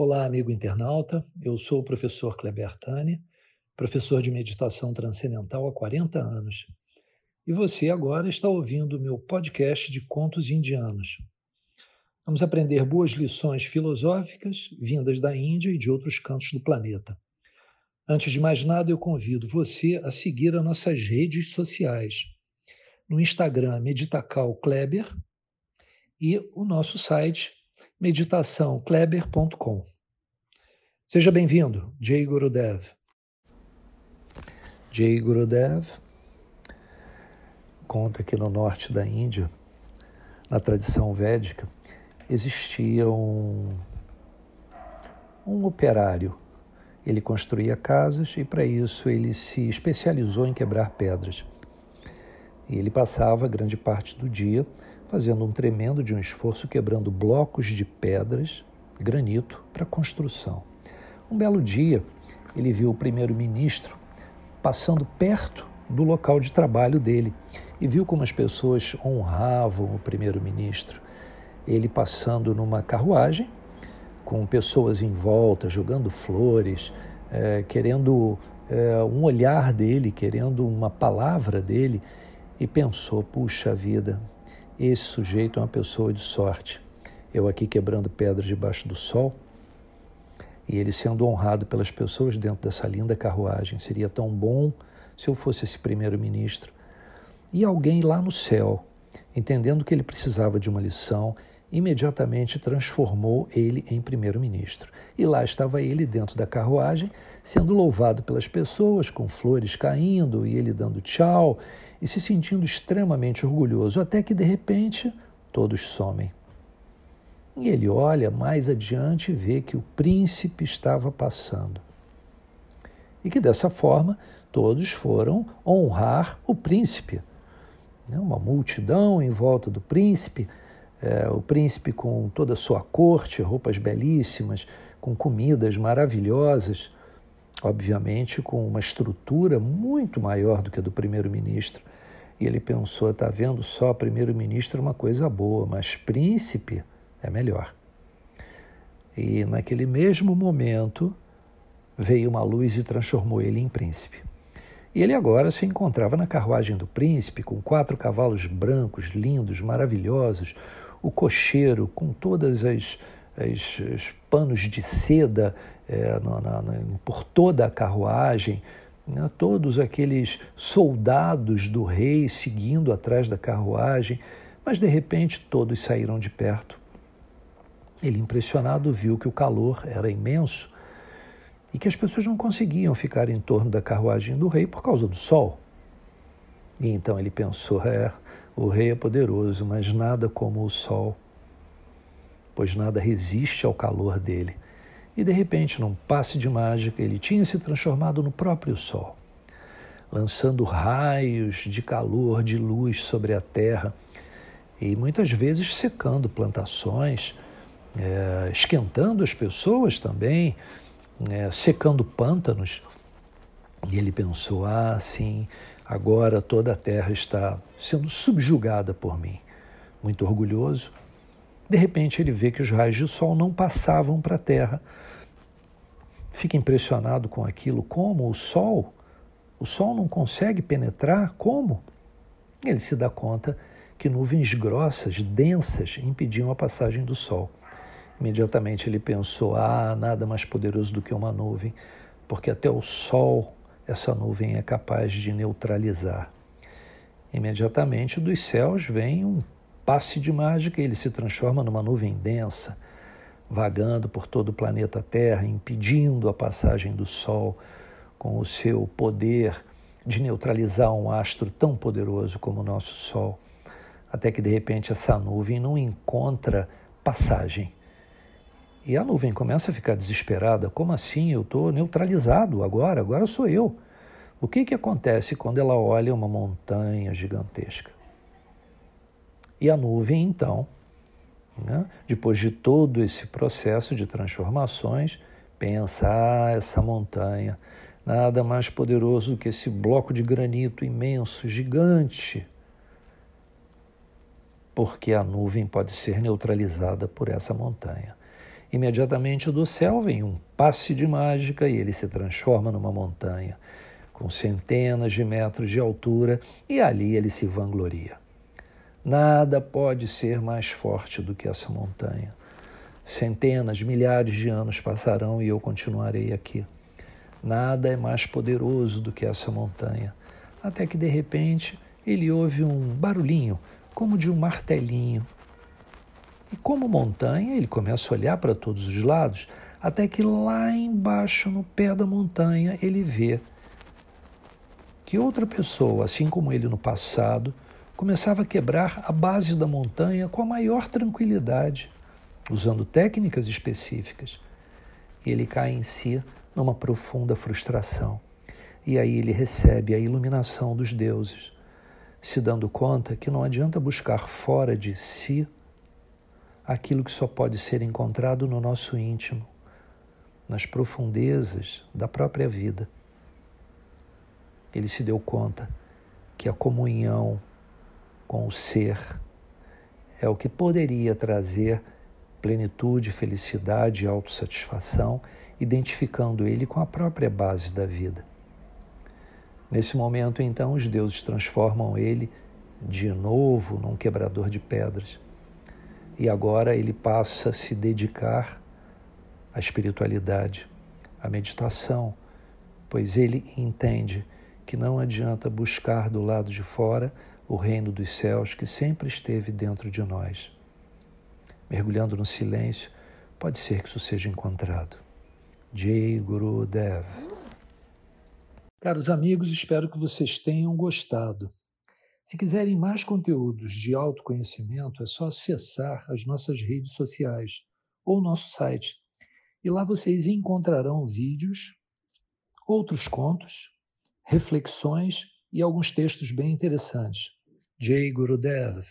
Olá, amigo internauta. Eu sou o professor Kleber Tani, professor de meditação transcendental há 40 anos. E você agora está ouvindo o meu podcast de contos indianos. Vamos aprender boas lições filosóficas vindas da Índia e de outros cantos do planeta. Antes de mais nada, eu convido você a seguir as nossas redes sociais. No Instagram, Meditacal Kleber, e o nosso site meditaçãokleber.com. Seja bem-vindo, Jay Gurudev. Jay Gurudev conta que no norte da Índia, na tradição védica, existia um, um operário. Ele construía casas e, para isso, ele se especializou em quebrar pedras. E ele passava grande parte do dia fazendo um tremendo de um esforço quebrando blocos de pedras, granito, para construção. Um belo dia, ele viu o primeiro-ministro passando perto do local de trabalho dele e viu como as pessoas honravam o primeiro-ministro. Ele passando numa carruagem, com pessoas em volta, jogando flores, é, querendo é, um olhar dele, querendo uma palavra dele, e pensou: puxa vida, esse sujeito é uma pessoa de sorte. Eu aqui quebrando pedras debaixo do sol e ele sendo honrado pelas pessoas dentro dessa linda carruagem. Seria tão bom se eu fosse esse primeiro-ministro. E alguém lá no céu, entendendo que ele precisava de uma lição, imediatamente transformou ele em primeiro-ministro. E lá estava ele dentro da carruagem, sendo louvado pelas pessoas, com flores caindo e ele dando tchau e se sentindo extremamente orgulhoso, até que de repente todos somem. E ele olha mais adiante e vê que o príncipe estava passando. E que dessa forma todos foram honrar o príncipe. Né, uma multidão em volta do príncipe, é, o príncipe com toda a sua corte, roupas belíssimas, com comidas maravilhosas, obviamente com uma estrutura muito maior do que a do primeiro-ministro. E ele pensou: está vendo só primeiro-ministro é uma coisa boa, mas príncipe é melhor. E naquele mesmo momento veio uma luz e transformou ele em príncipe. E ele agora se encontrava na carruagem do príncipe, com quatro cavalos brancos, lindos, maravilhosos, o cocheiro com todas as, panos de seda é, na, na, por toda a carruagem, né, todos aqueles soldados do rei seguindo atrás da carruagem, mas de repente todos saíram de perto. Ele, impressionado, viu que o calor era imenso e que as pessoas não conseguiam ficar em torno da carruagem do rei por causa do sol. E então ele pensou: é, o rei é poderoso, mas nada como o sol, pois nada resiste ao calor dele e de repente, num passe de mágica, ele tinha se transformado no próprio sol, lançando raios de calor, de luz sobre a terra e muitas vezes secando plantações, é, esquentando as pessoas também, é, secando pântanos. E ele pensou: ah, sim, agora toda a terra está sendo subjugada por mim. Muito orgulhoso, de repente ele vê que os raios de sol não passavam para a terra, fica impressionado com aquilo, como o sol, o sol não consegue penetrar, como? Ele se dá conta que nuvens grossas, densas, impediam a passagem do sol. Imediatamente ele pensou: ah, nada mais poderoso do que uma nuvem, porque até o sol essa nuvem é capaz de neutralizar. Imediatamente dos céus vem um passe de mágica e ele se transforma numa nuvem densa vagando por todo o planeta Terra, impedindo a passagem do Sol com o seu poder de neutralizar um astro tão poderoso como o nosso Sol, até que de repente essa nuvem não encontra passagem. E a nuvem começa a ficar desesperada: como assim? Eu estou neutralizado agora, agora sou eu. O que, que acontece quando ela olha uma montanha gigantesca? E a nuvem, então, né? Depois de todo esse processo de transformações, pensa, ah, essa montanha, nada mais poderoso do que esse bloco de granito imenso, gigante, porque a nuvem pode ser neutralizada por essa montanha. Imediatamente do céu vem um passe de mágica e ele se transforma numa montanha com centenas de metros de altura e ali ele se vangloria. Nada pode ser mais forte do que essa montanha. Centenas, milhares de anos passarão e eu continuarei aqui. Nada é mais poderoso do que essa montanha. Até que de repente ele ouve um barulhinho, como de um martelinho. E como montanha, ele começa a olhar para todos os lados, até que lá embaixo, no pé da montanha, ele vê que outra pessoa, assim como ele no passado, começava a quebrar a base da montanha com a maior tranquilidade, usando técnicas específicas. Ele cai em si numa profunda frustração. E aí ele recebe a iluminação dos deuses, se dando conta que não adianta buscar fora de si aquilo que só pode ser encontrado no nosso íntimo, nas profundezas da própria vida ele se deu conta que a comunhão com o ser é o que poderia trazer plenitude, felicidade e autossatisfação, identificando ele com a própria base da vida. Nesse momento, então, os deuses transformam ele de novo num quebrador de pedras. E agora ele passa a se dedicar à espiritualidade, à meditação, pois ele entende que não adianta buscar do lado de fora o reino dos céus que sempre esteve dentro de nós. Mergulhando no silêncio, pode ser que isso seja encontrado. Jai Guru Dev. Caros amigos, espero que vocês tenham gostado. Se quiserem mais conteúdos de autoconhecimento, é só acessar as nossas redes sociais ou nosso site. E lá vocês encontrarão vídeos, outros contos reflexões e alguns textos bem interessantes. Jay Gurudev.